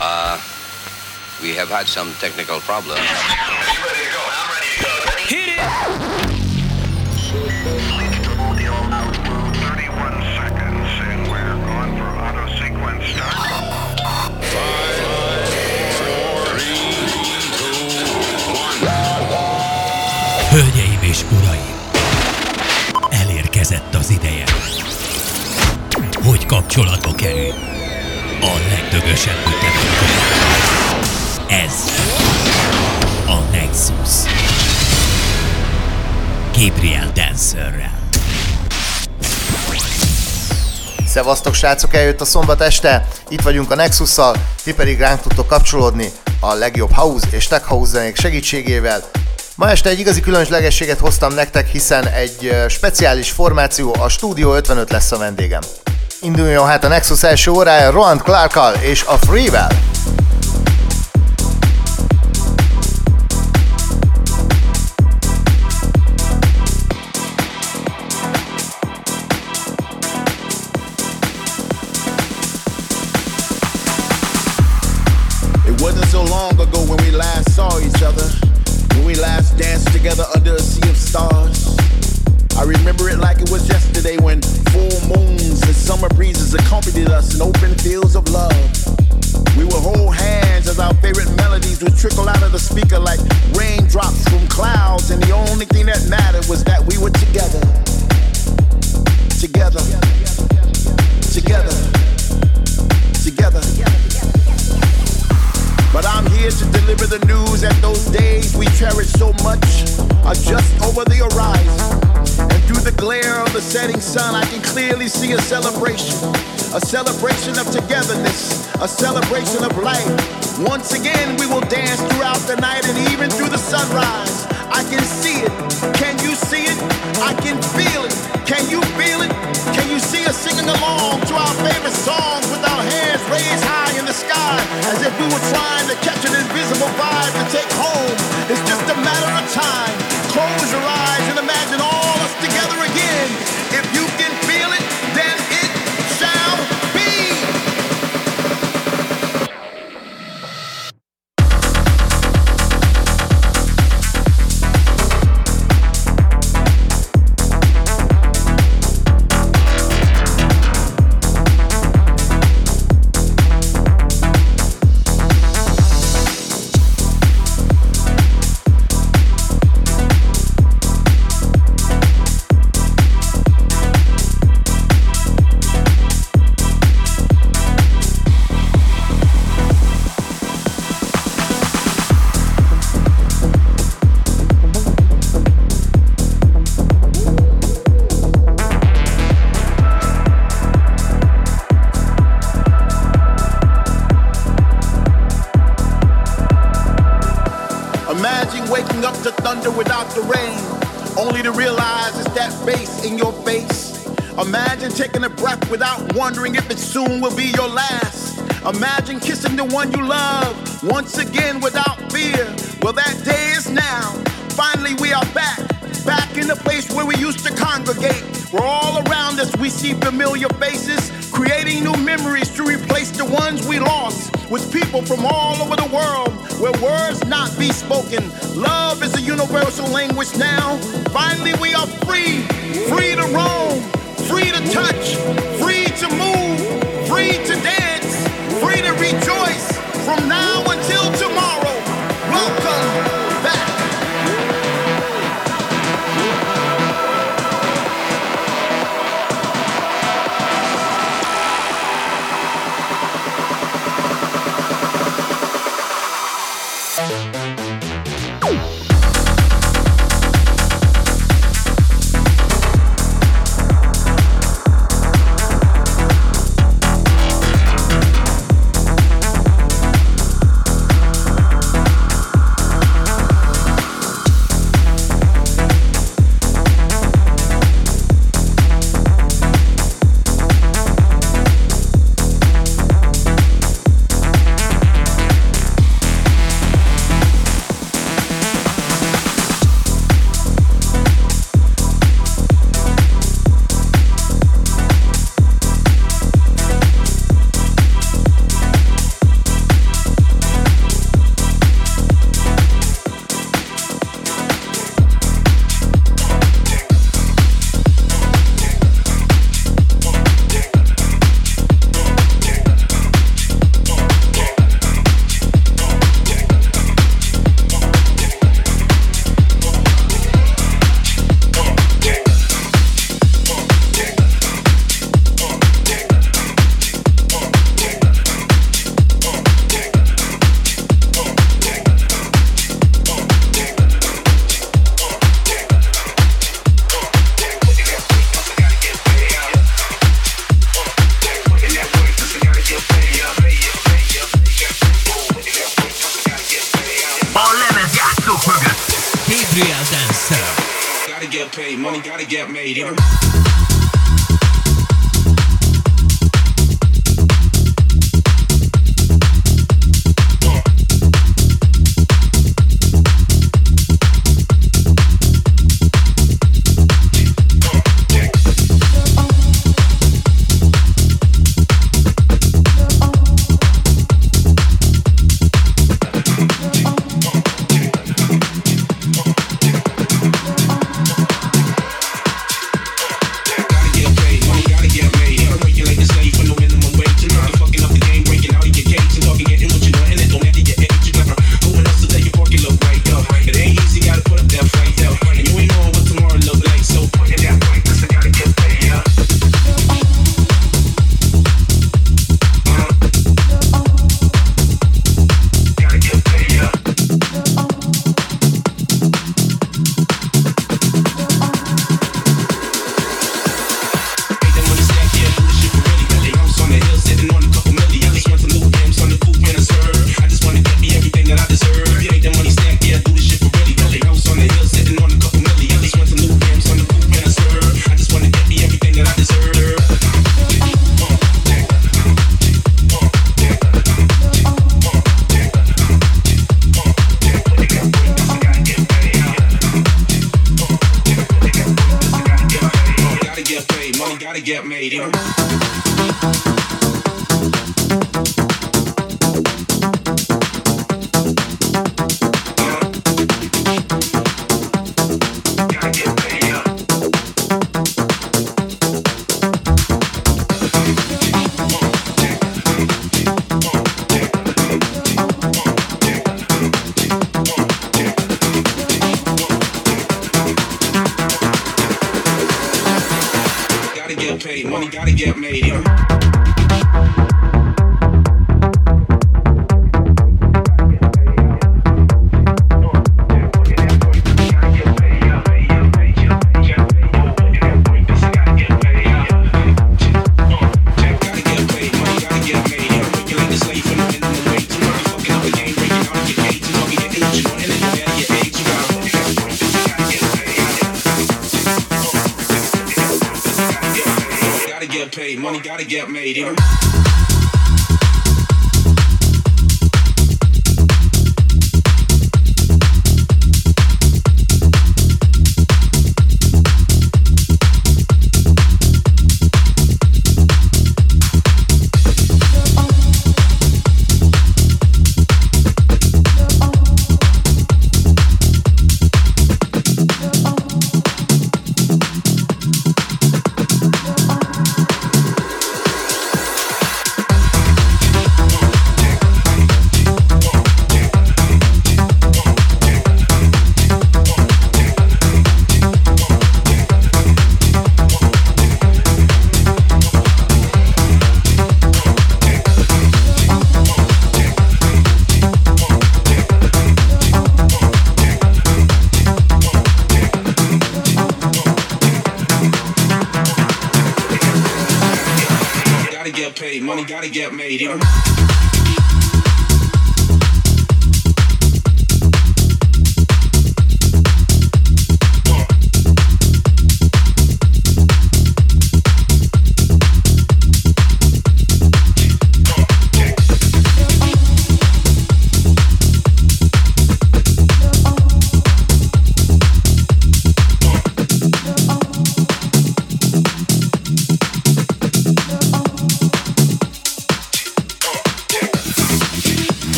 Uh, we have had some technical problems. Hit it! Hölgyeim és uraim! Elérkezett az ideje, hogy kapcsolatba kerül a legdögösebb ütemek. Ez a Nexus. Gabriel Dancerrel. Szevasztok srácok, eljött a szombat este, itt vagyunk a Nexus-szal, ti pedig ránk tudtok kapcsolódni a legjobb house és tech house zenék segítségével. Ma este egy igazi különlegességet hoztam nektek, hiszen egy speciális formáció, a Studio 55 lesz a vendégem. Induljon hát a Nexus első órája Roland Clarkkal és a Freewell. A celebration of life. Once again, we will dance throughout the night and even through the sunrise. Language now. Finally, we are free, free to roam, free to touch, free to move, free to dance, free to rejoice. From now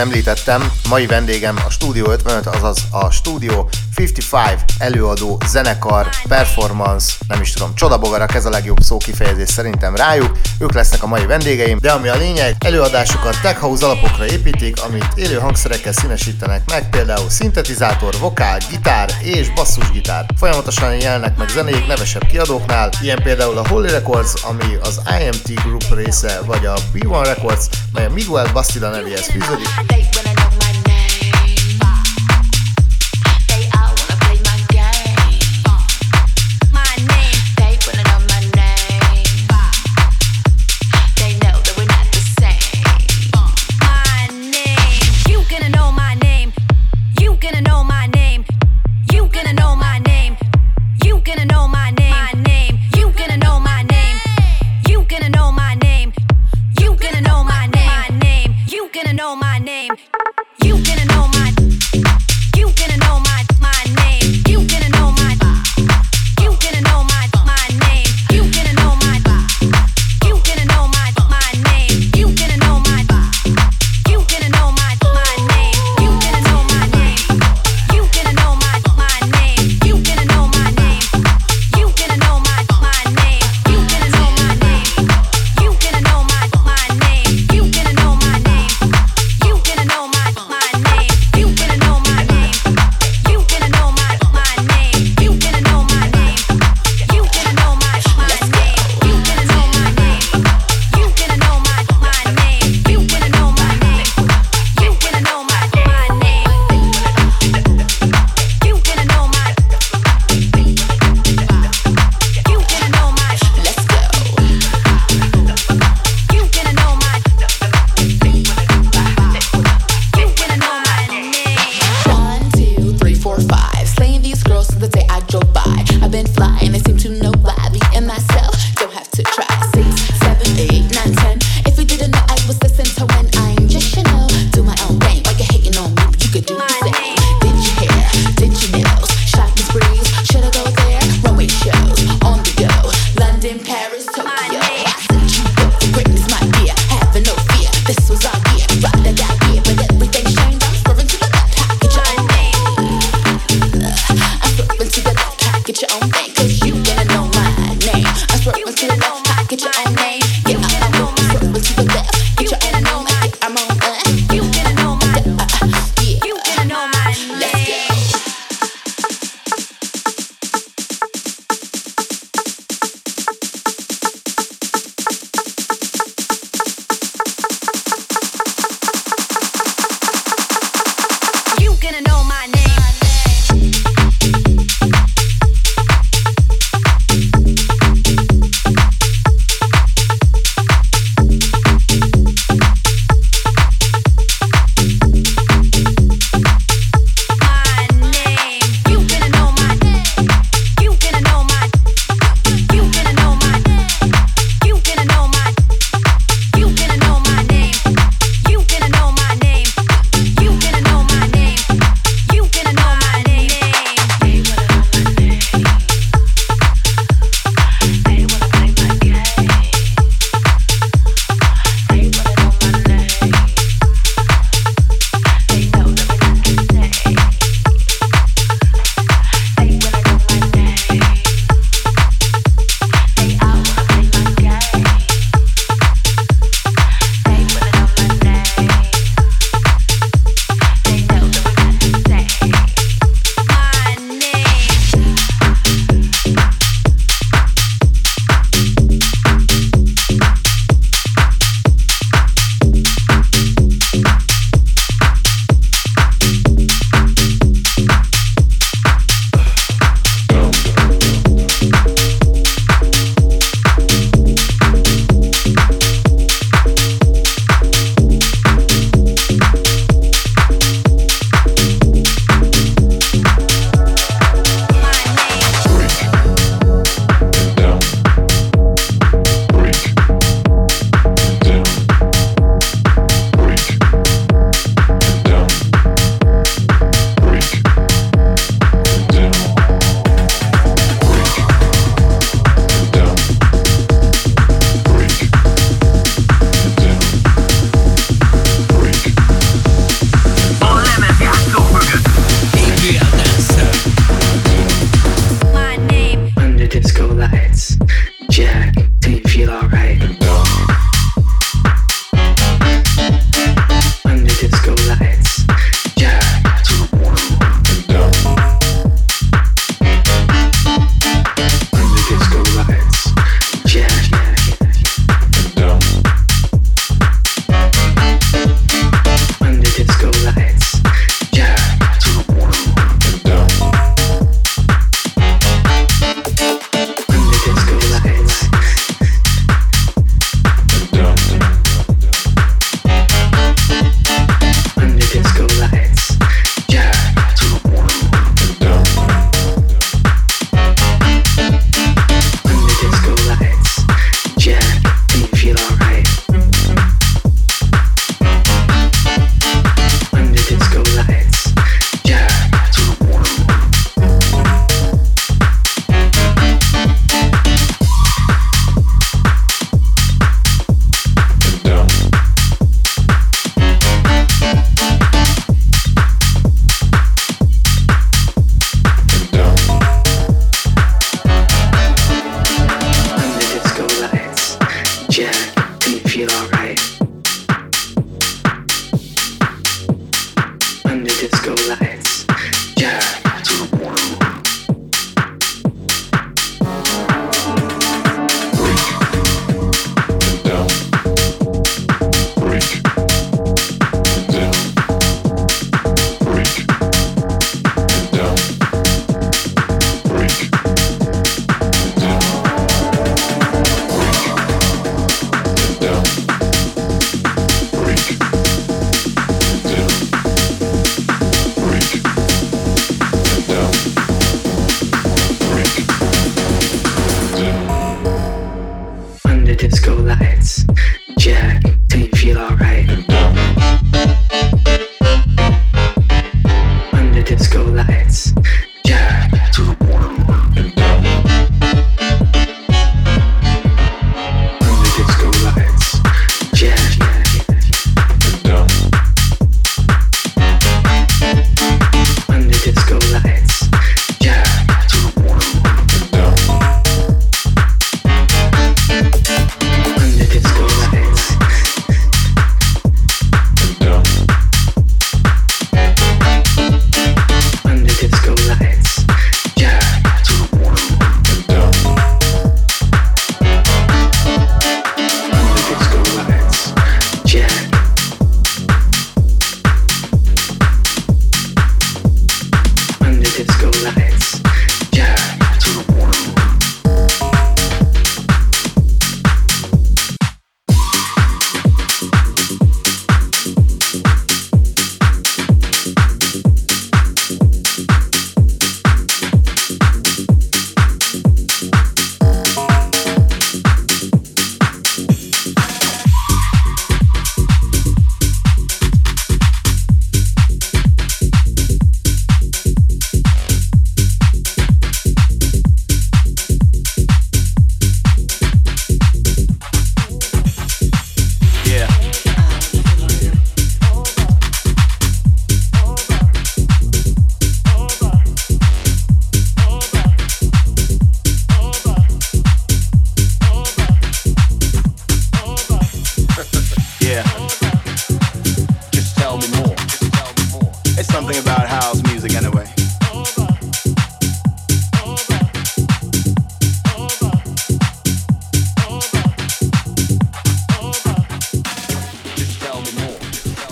említettem, mai vendégem a Studio 55, azaz a Studio 55 előadó, zenekar, performance, nem is tudom, csodabogarak, ez a legjobb szó kifejezés szerintem rájuk. Ők lesznek a mai vendégeim, de ami a lényeg, előadásukat tech house alapokra építik, amit élő hangszerekkel színesítenek meg, például szintetizátor, vokál, gitár és basszusgitár. Folyamatosan jelennek meg zenék nevesebb kiadóknál, ilyen például a Holy Records, ami az IMT Group része, vagy a B1 Records, Miguel Bastida nevéhez fűződik.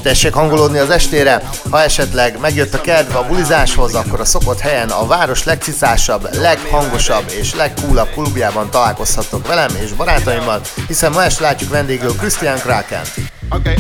Tessék hangolódni az estére. Ha esetleg megjött a kedve a bulizáshoz, akkor a szokott helyen a város legciszásabb, leghangosabb és legcoolabb klubjában találkozhattok velem és barátaimmal, hiszen ma este látjuk vendégül Christian Kraken. Okay.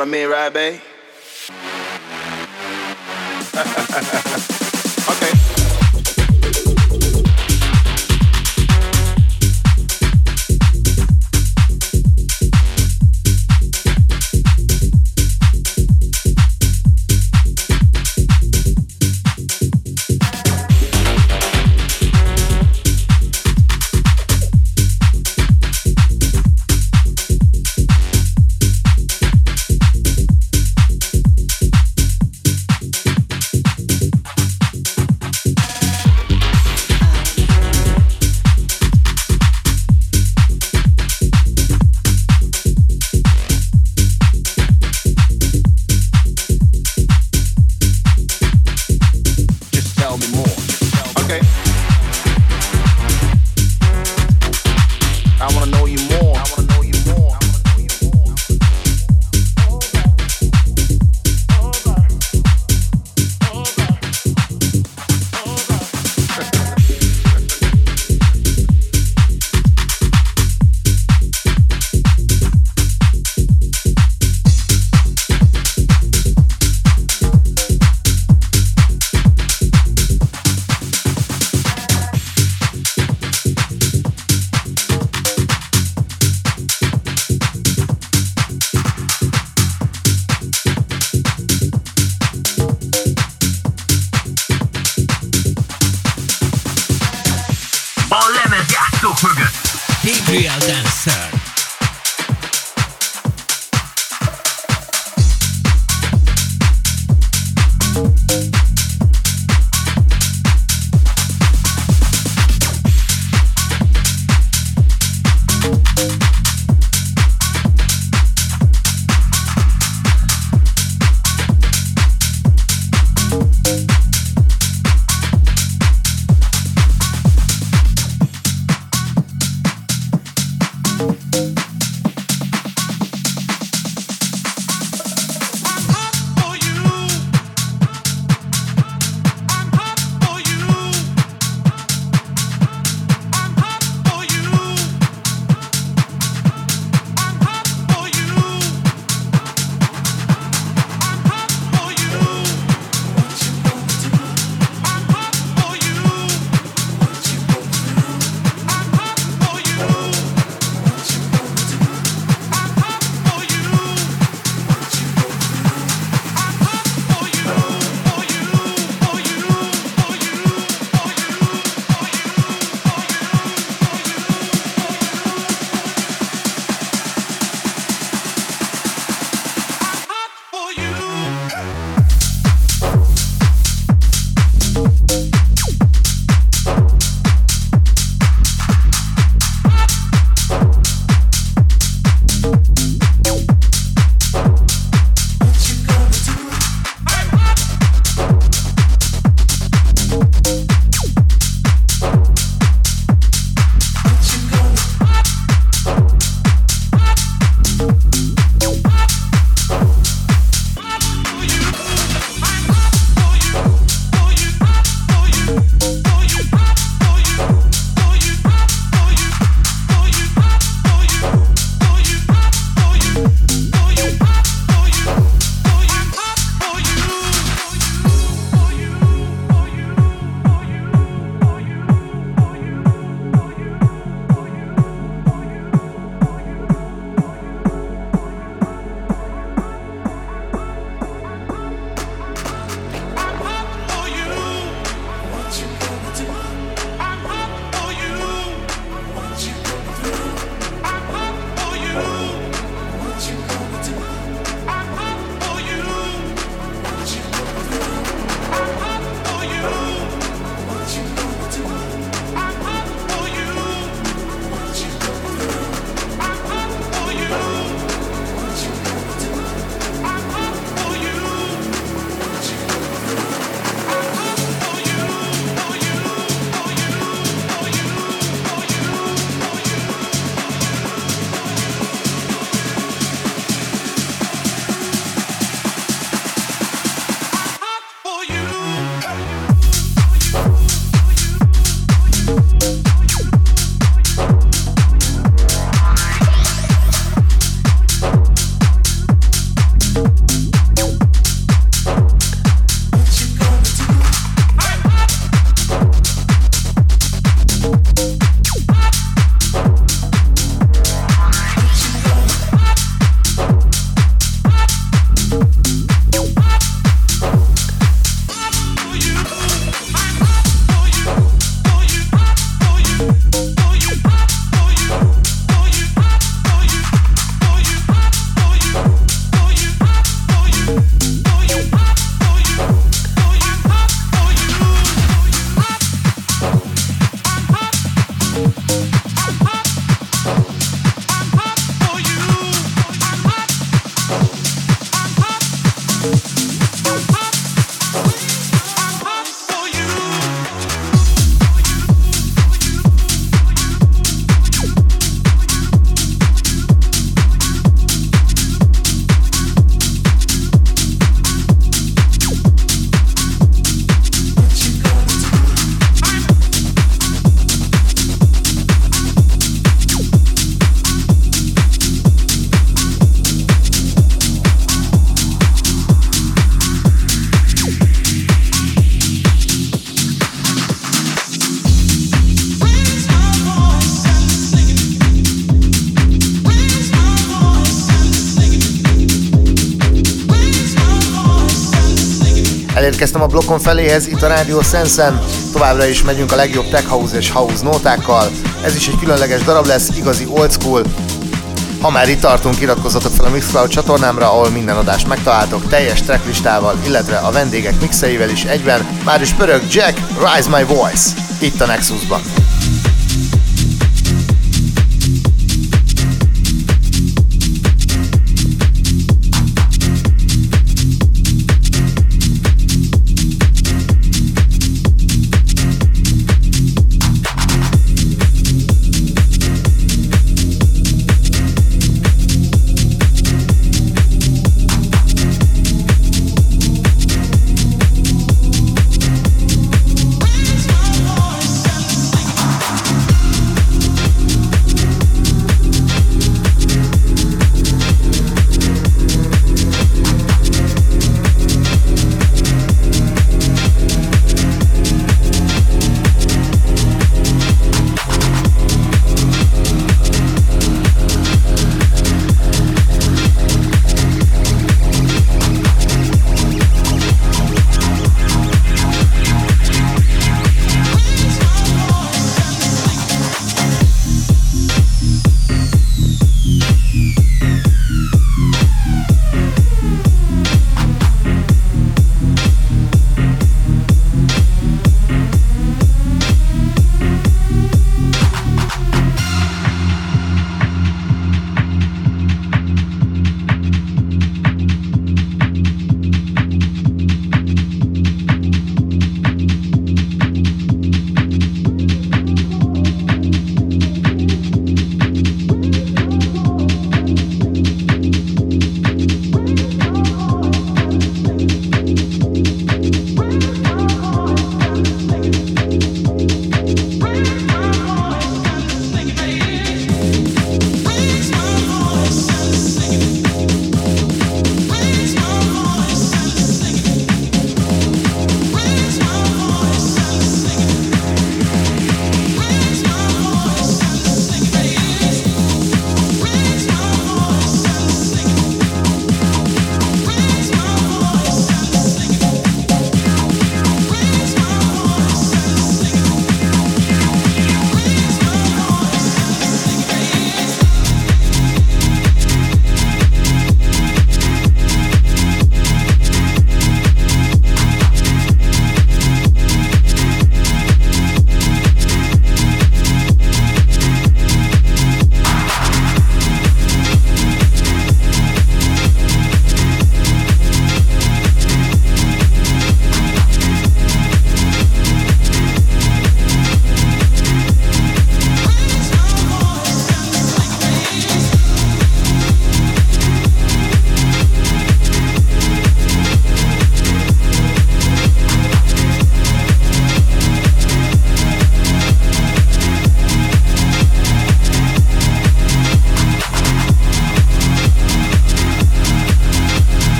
What I mean, right, babe? Elérkeztem a blokkon feléhez, itt a Rádió Sensen, továbbra is megyünk a legjobb tech house és house nótákkal. Ez is egy különleges darab lesz, igazi old school, ha már itt tartunk, iratkozzatok fel a Mixcloud csatornámra, ahol minden adást megtaláltok teljes tracklistával, illetve a vendégek mixeivel is egyben. Már is pörög Jack, Rise My Voice, itt a Nexusban.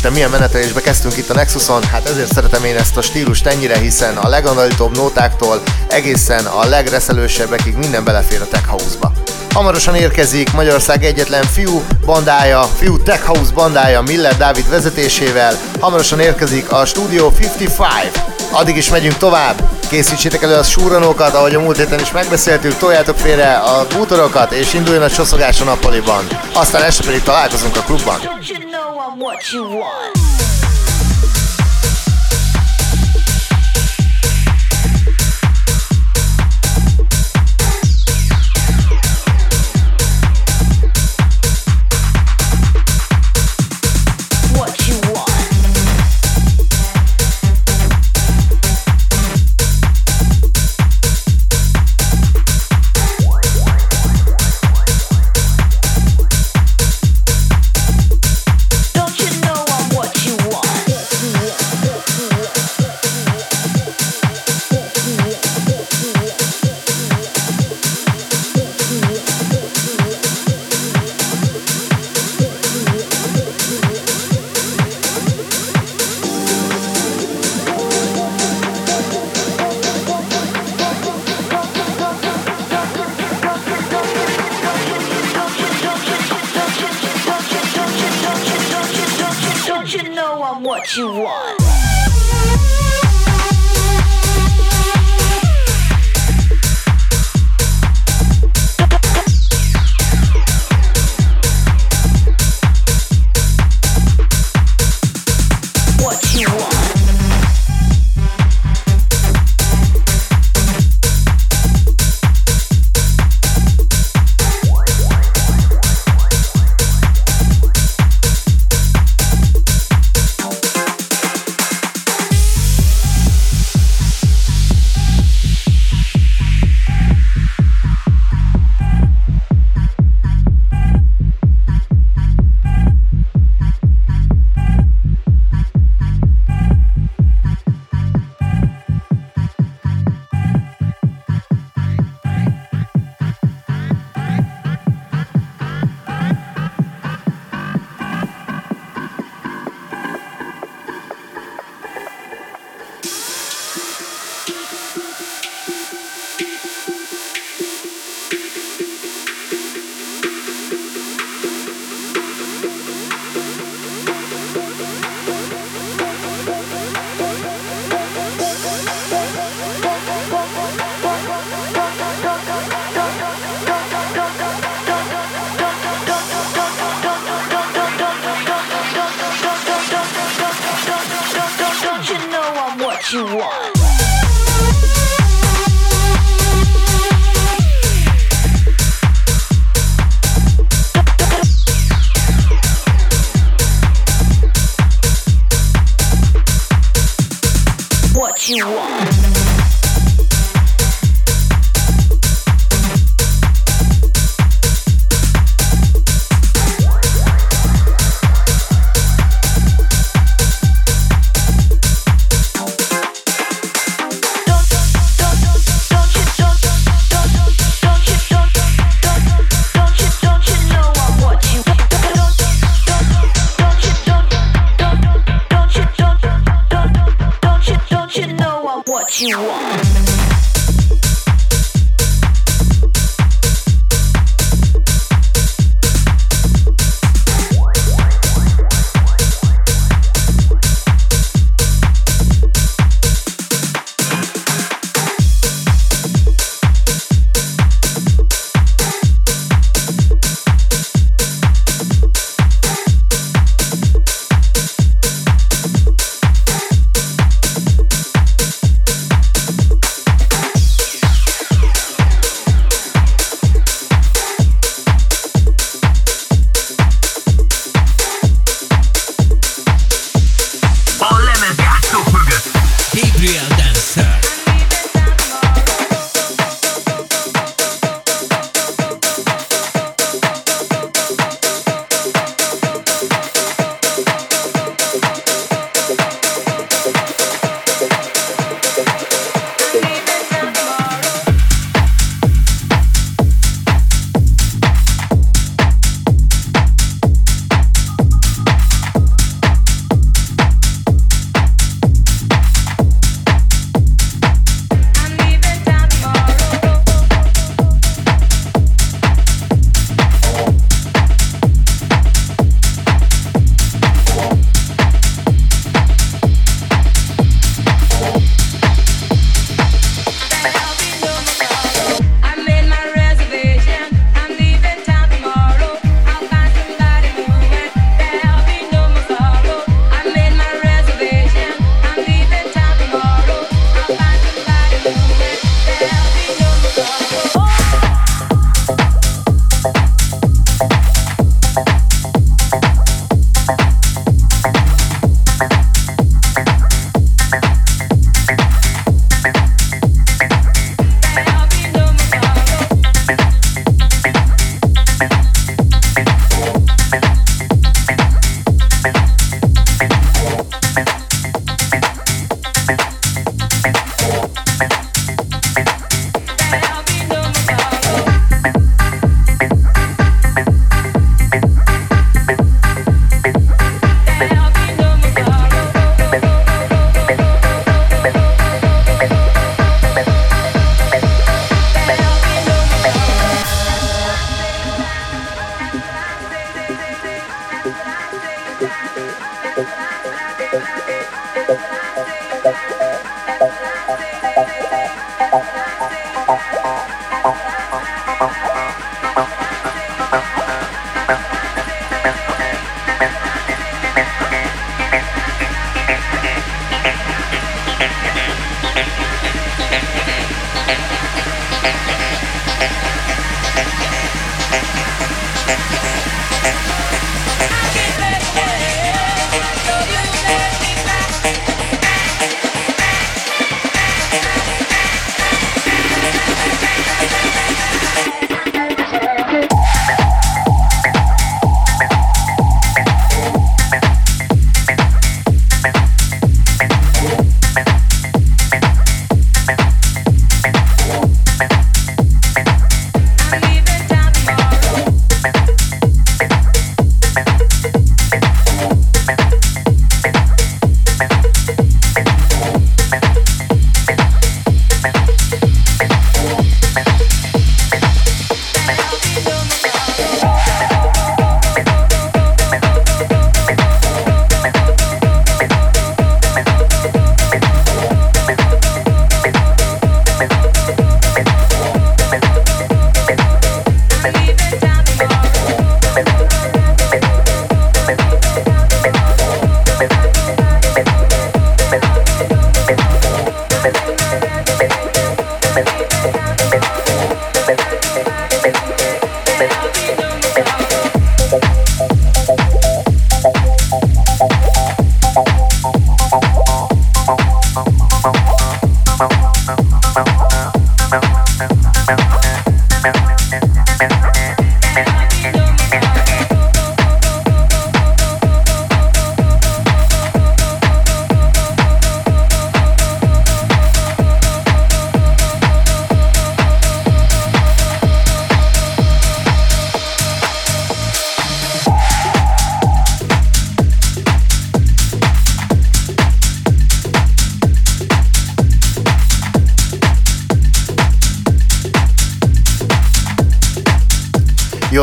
Úristen, milyen menetelésbe kezdtünk itt a Nexuson, hát ezért szeretem én ezt a stílust ennyire, hiszen a leganalítóbb nótáktól egészen a legreszelősebbekig minden belefér a Tech House-ba. Hamarosan érkezik Magyarország egyetlen fiú bandája, fiú Tech House bandája Miller Dávid vezetésével. Hamarosan érkezik a Studio 55. Addig is megyünk tovább. Készítsétek elő a súranókat, ahogy a múlt héten is megbeszéltük, toljátok félre a bútorokat, és induljon a csoszogás a nappaliban. Aztán este pedig találkozunk a klubban. What you want?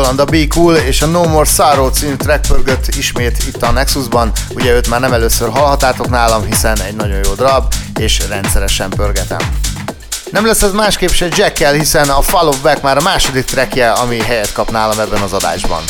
Yolanda Be Cool és a No More Sorrow című track pörgött ismét itt a Nexusban. Ugye őt már nem először hallhatátok nálam, hiszen egy nagyon jó drab, és rendszeresen pörgetem. Nem lesz ez másképp se Jackkel, hiszen a Fall of Back már a második trackje, ami helyet kap nálam ebben az adásban.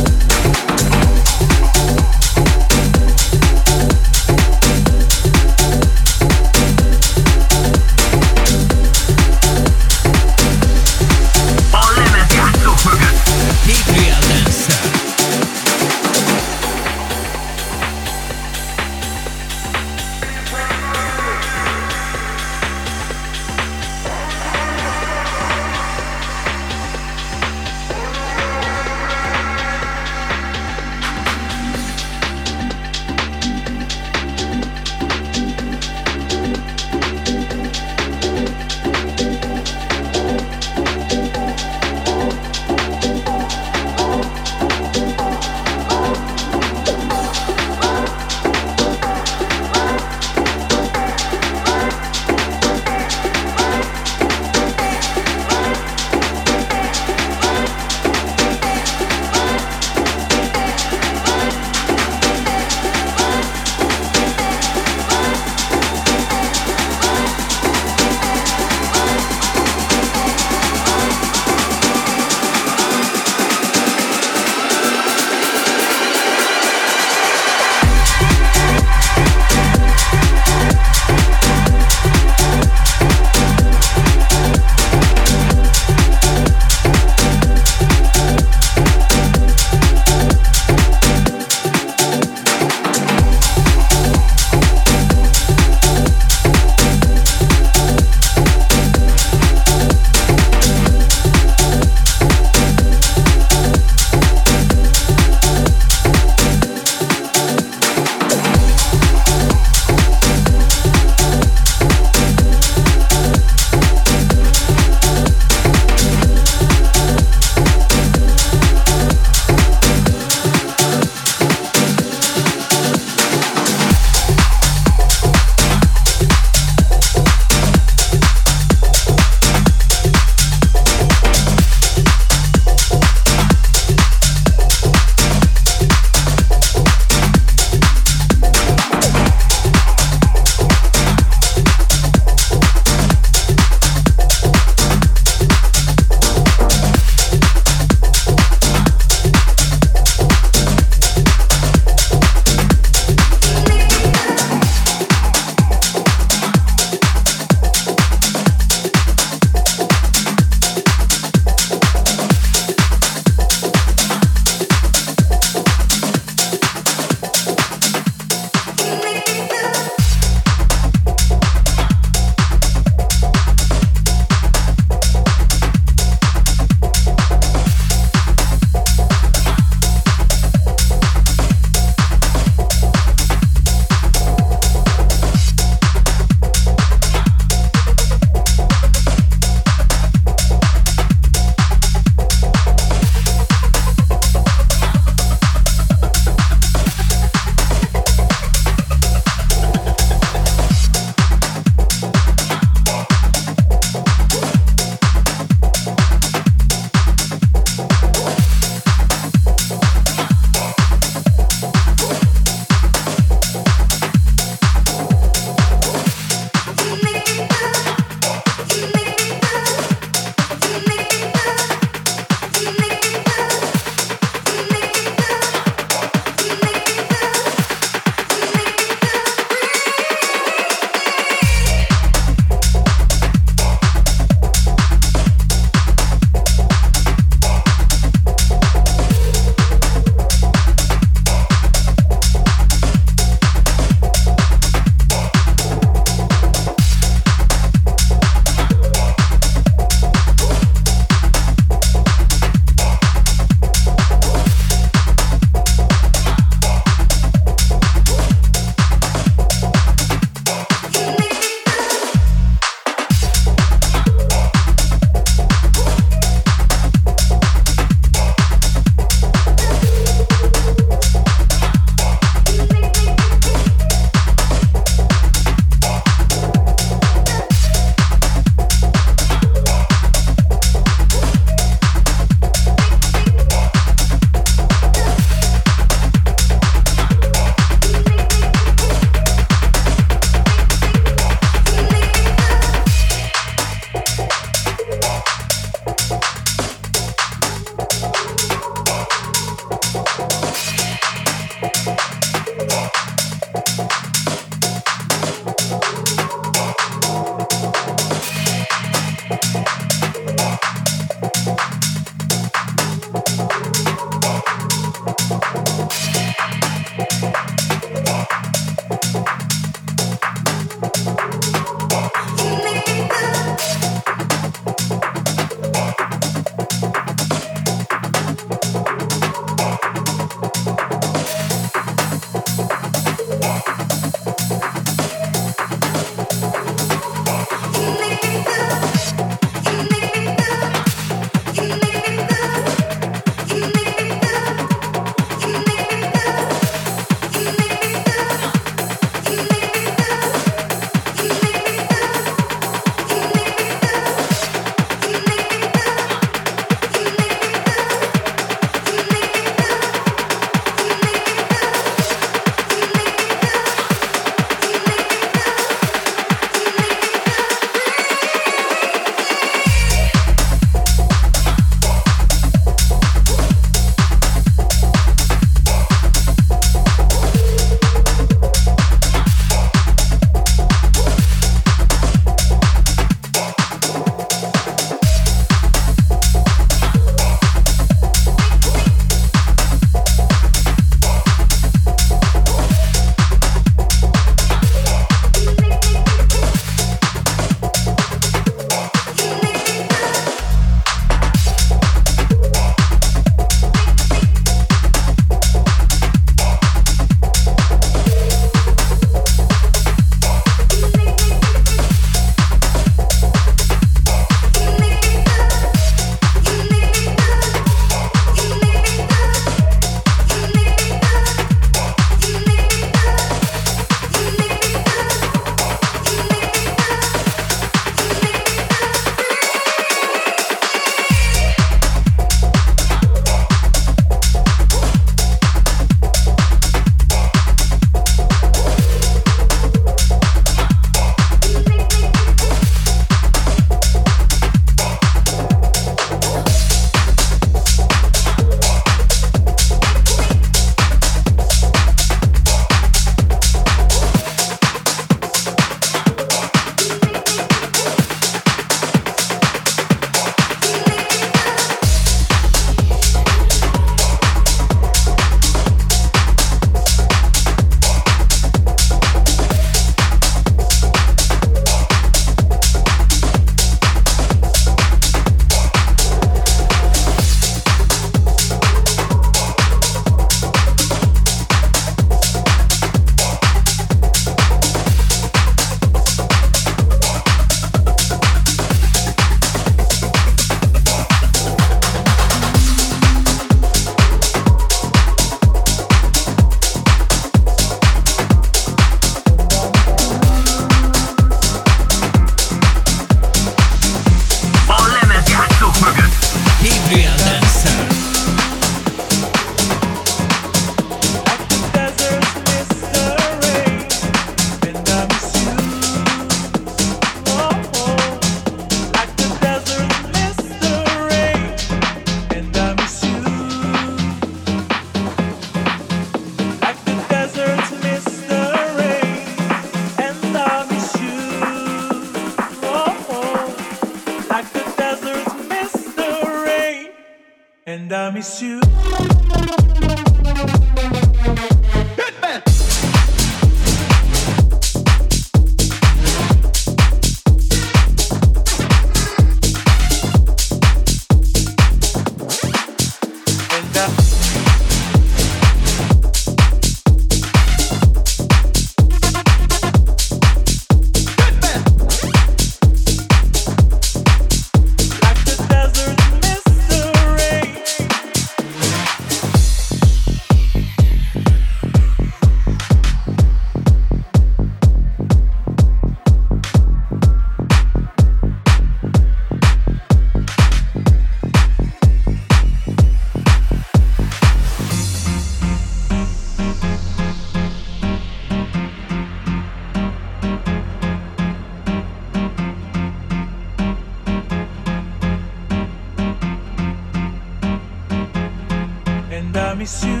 I miss you.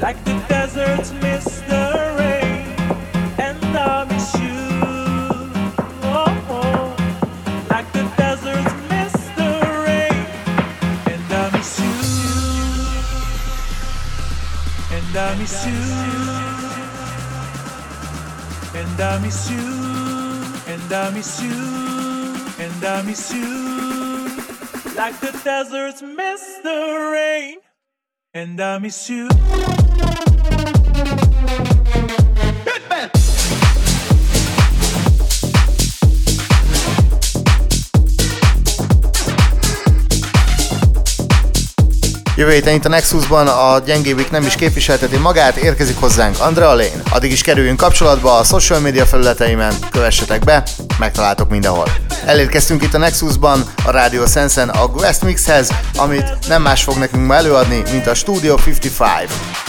Like the deserts miss the rain, and I miss you. Oh, oh. Like the deserts miss the rain, and I miss you. And I miss you. And I miss you. And I miss you. And I miss you. Jövő héten itt a Nexusban a gyengébbik nem is képviselteti magát, érkezik hozzánk Andrea Lane. Addig is kerüljünk kapcsolatba a social media felületeimen, kövessetek be, megtaláltok mindenhol. Elérkeztünk itt a Nexusban, a Radio Sense-en a West Mixhez, amit nem más fog nekünk ma előadni, mint a Studio 55.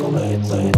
gonna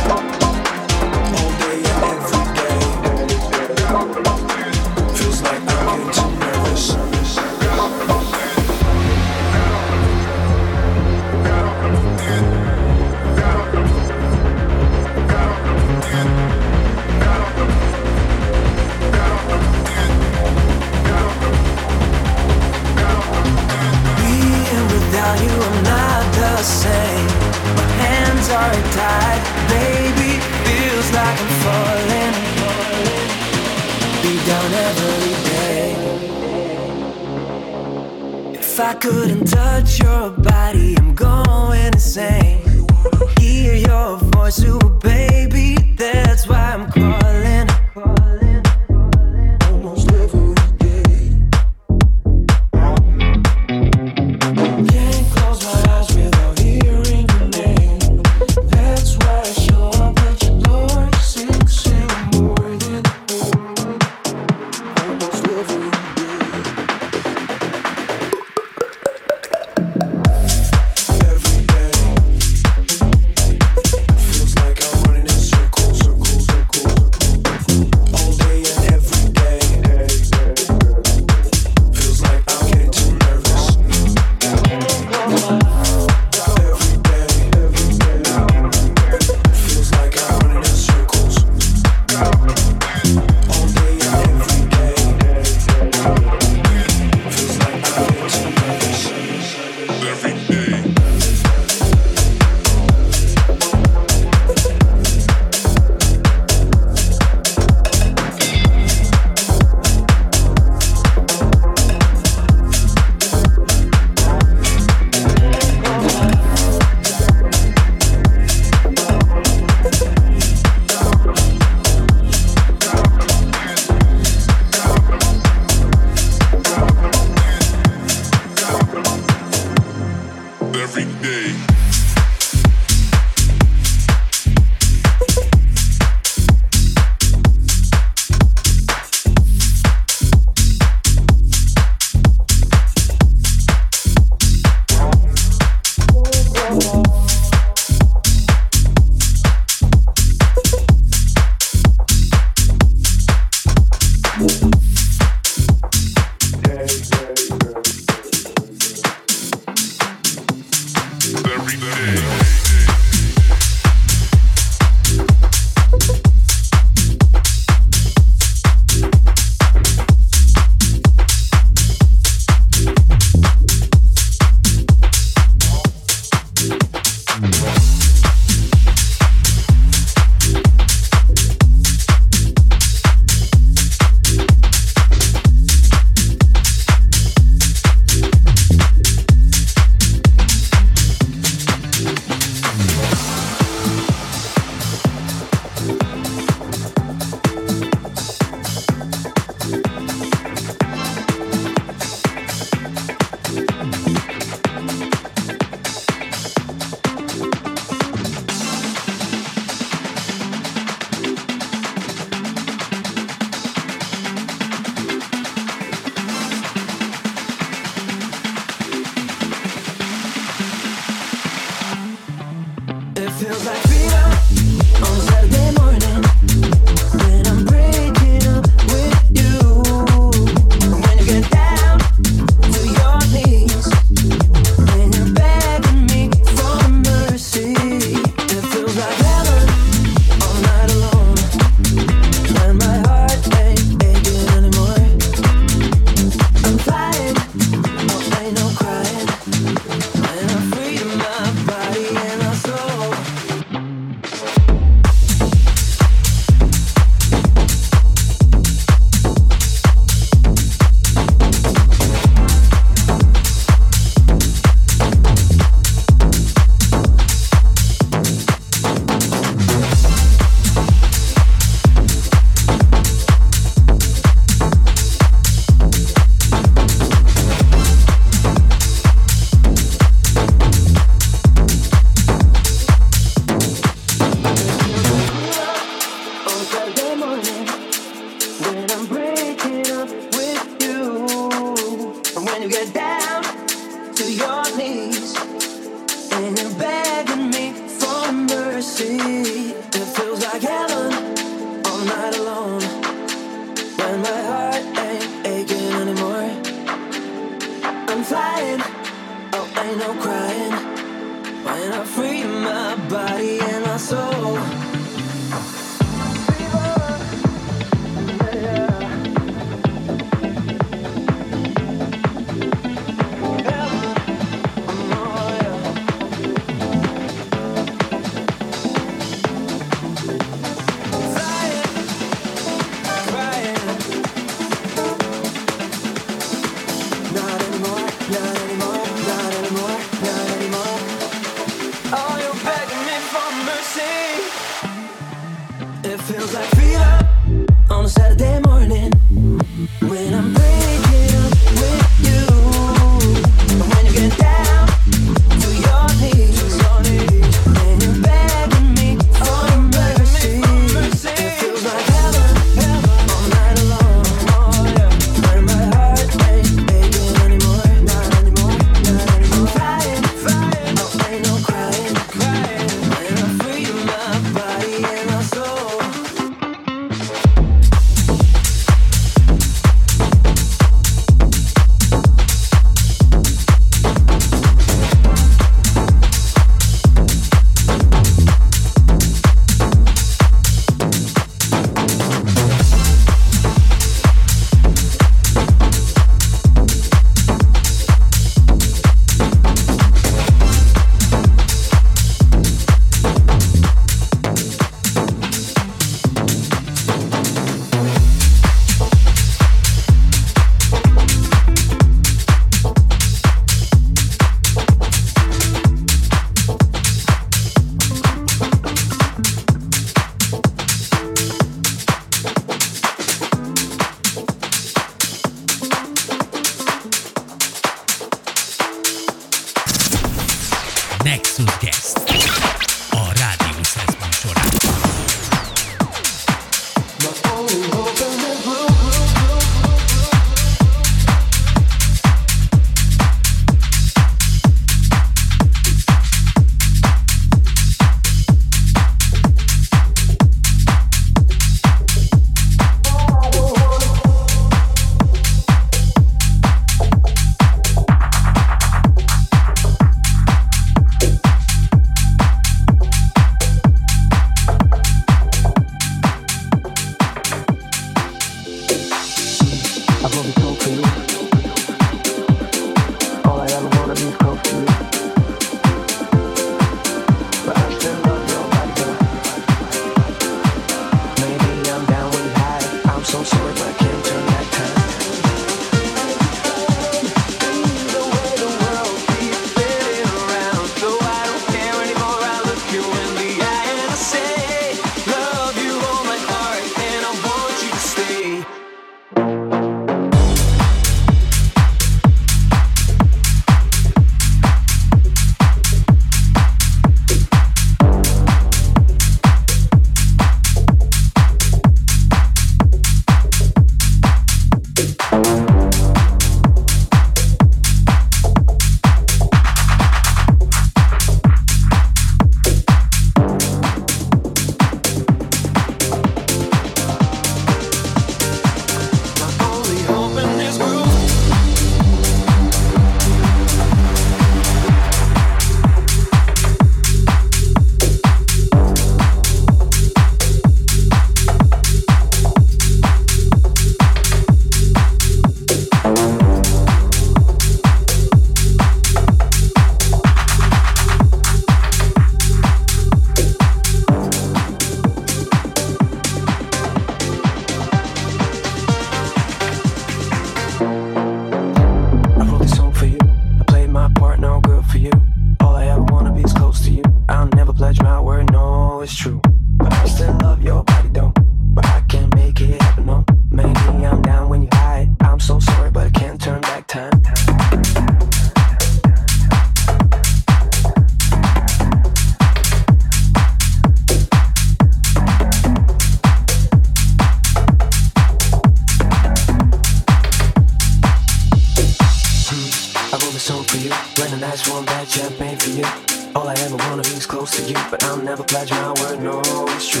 never wanna be as close to you, but I'll never pledge my word, no, it's true.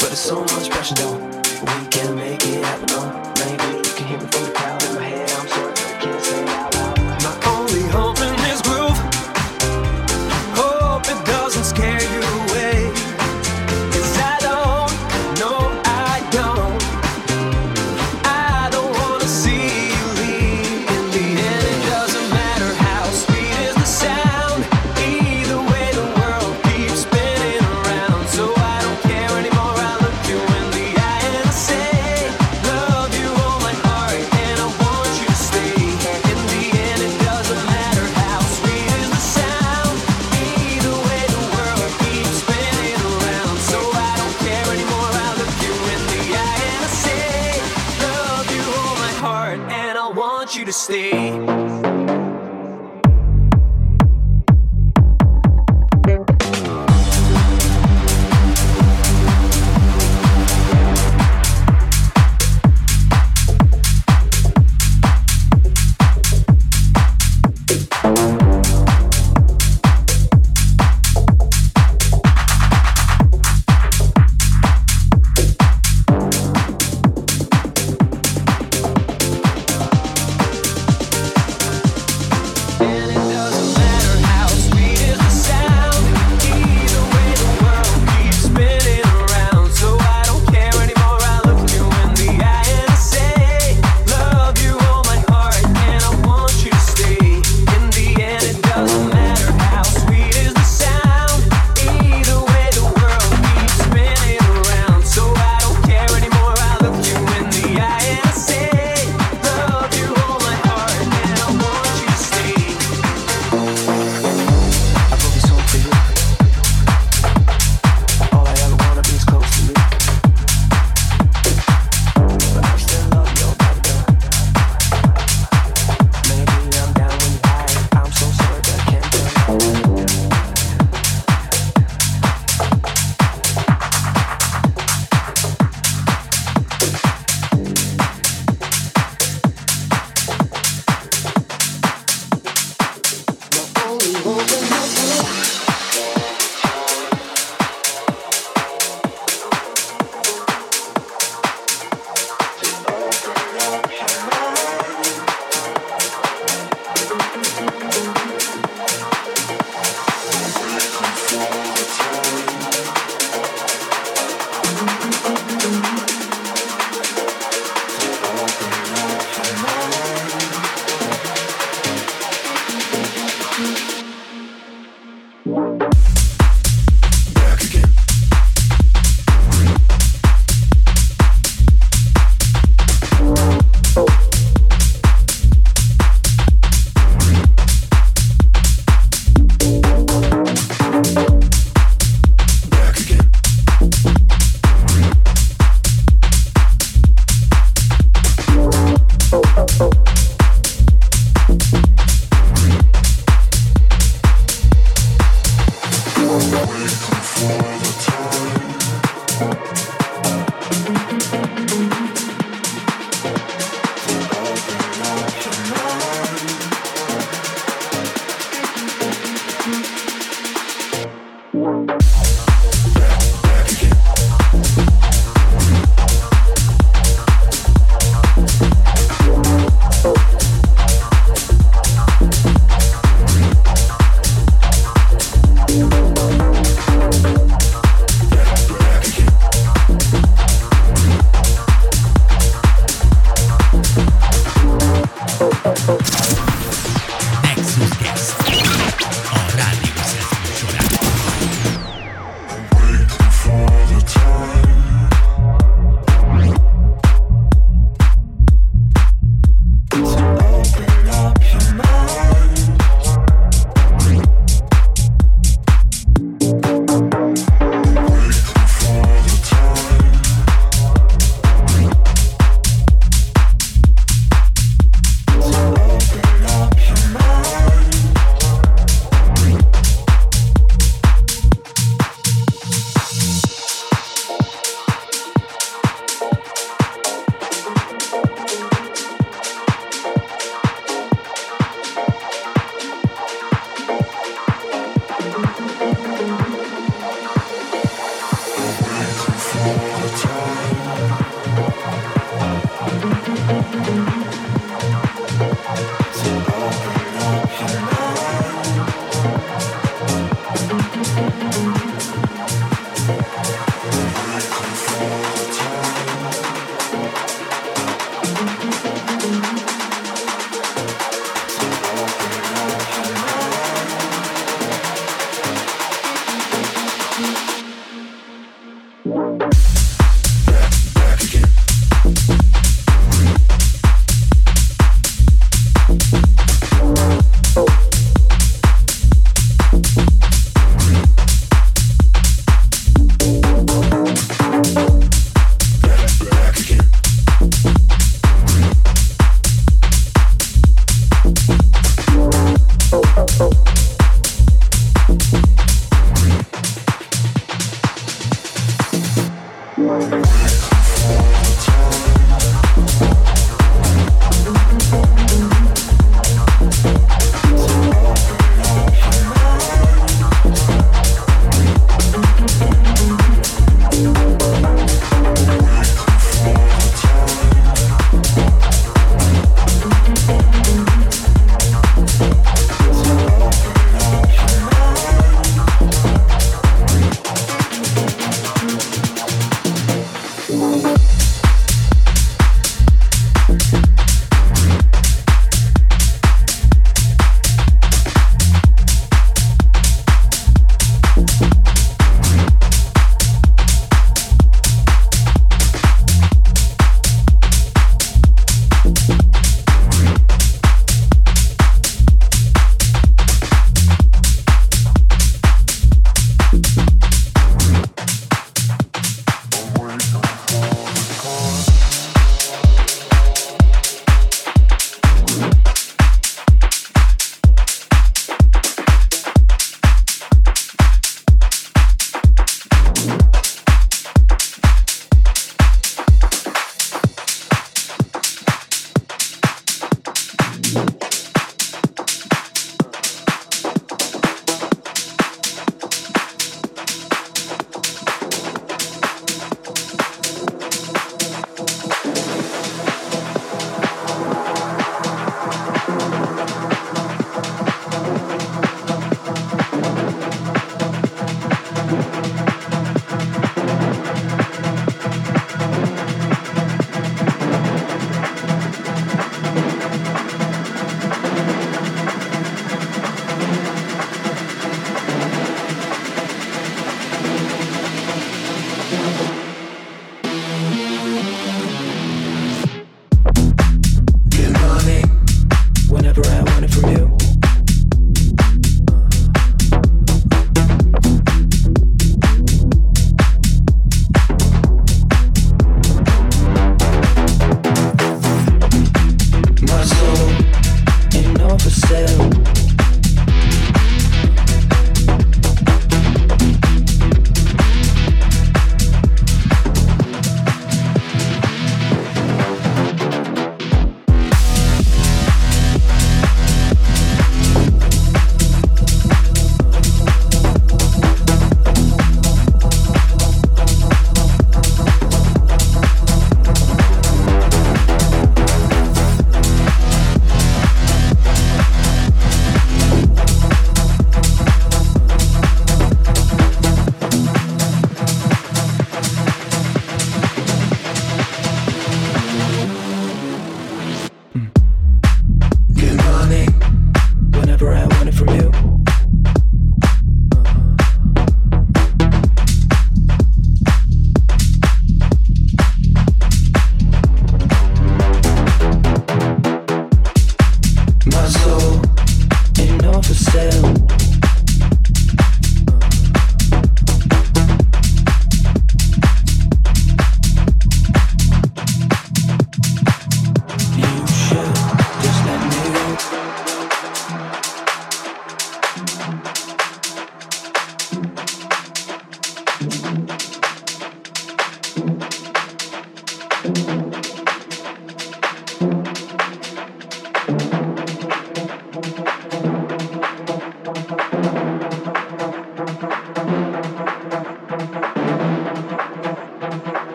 But it's so much pressure, though. We can make it happen, though. maybe you can hear me from the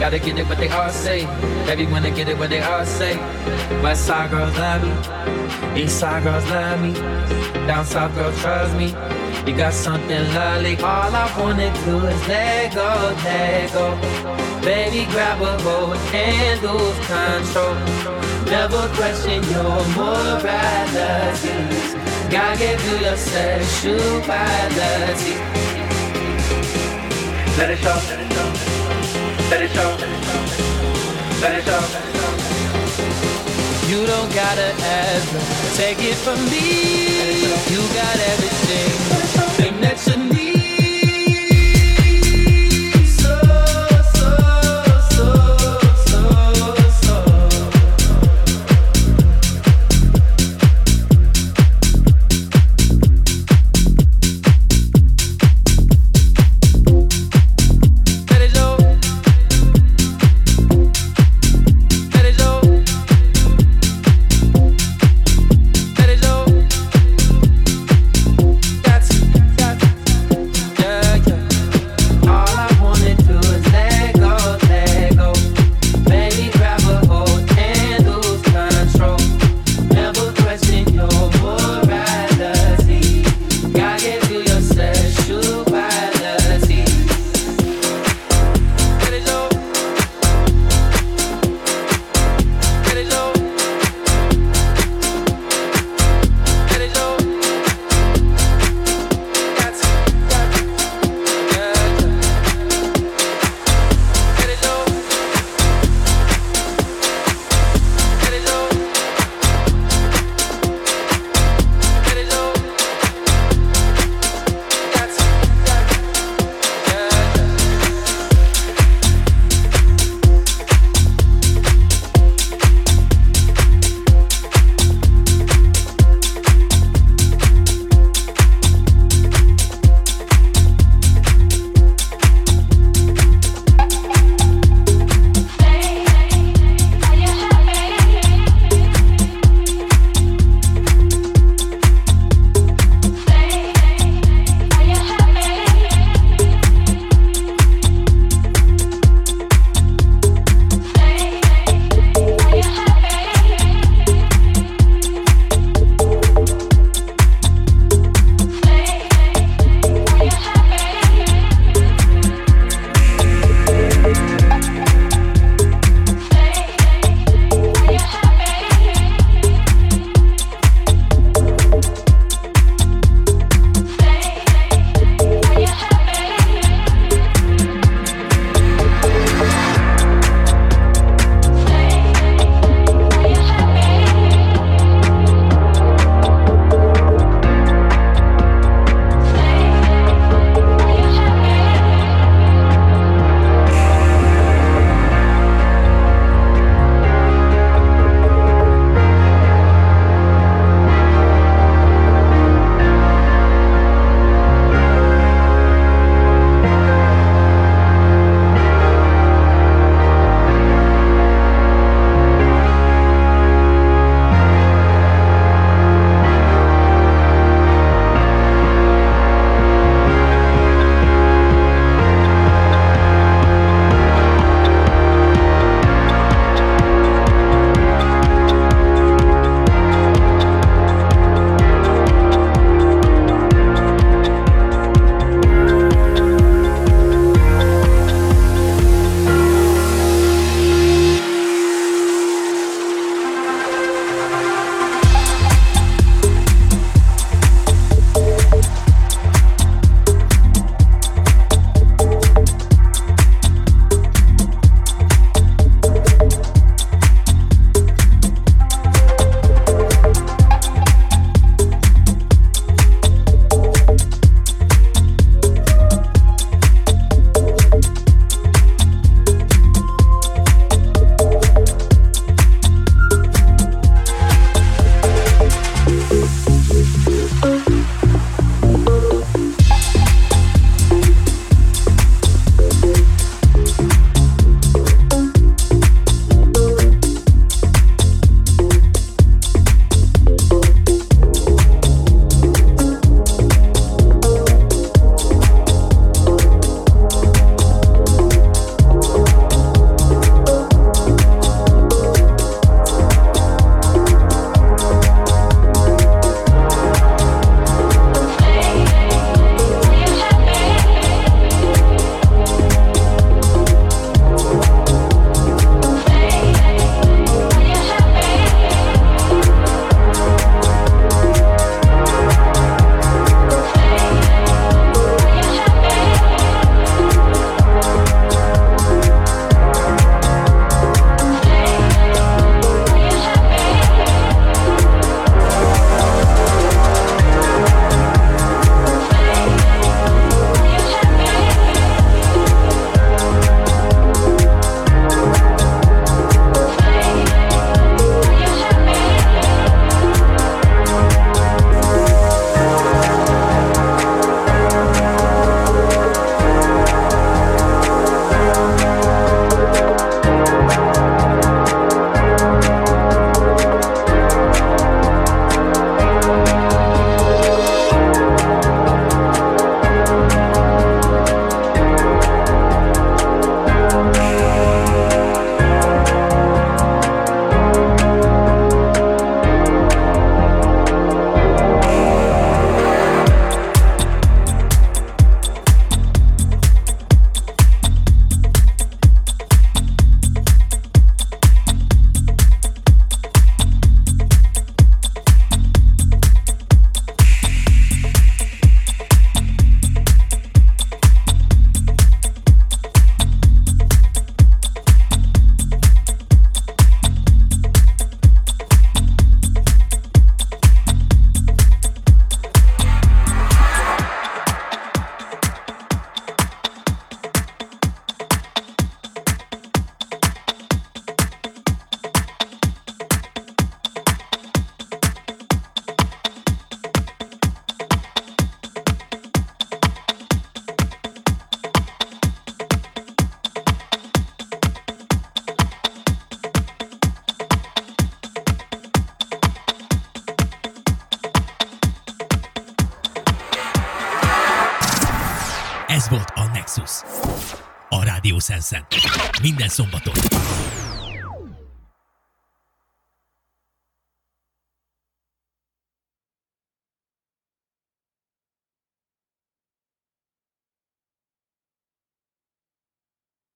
Gotta get it what they all say. Baby, wanna get it what they all say. West side girls love me, east side girls love me, down south girls trust me. You got something lovely. All I wanna do is let go, let go. Baby, grab a hold and lose control. Never question your morality. God gave you your sexuality. Let it show. Let it show. Let it show. You don't gotta ever take it from me. You got everything. Thing that you need.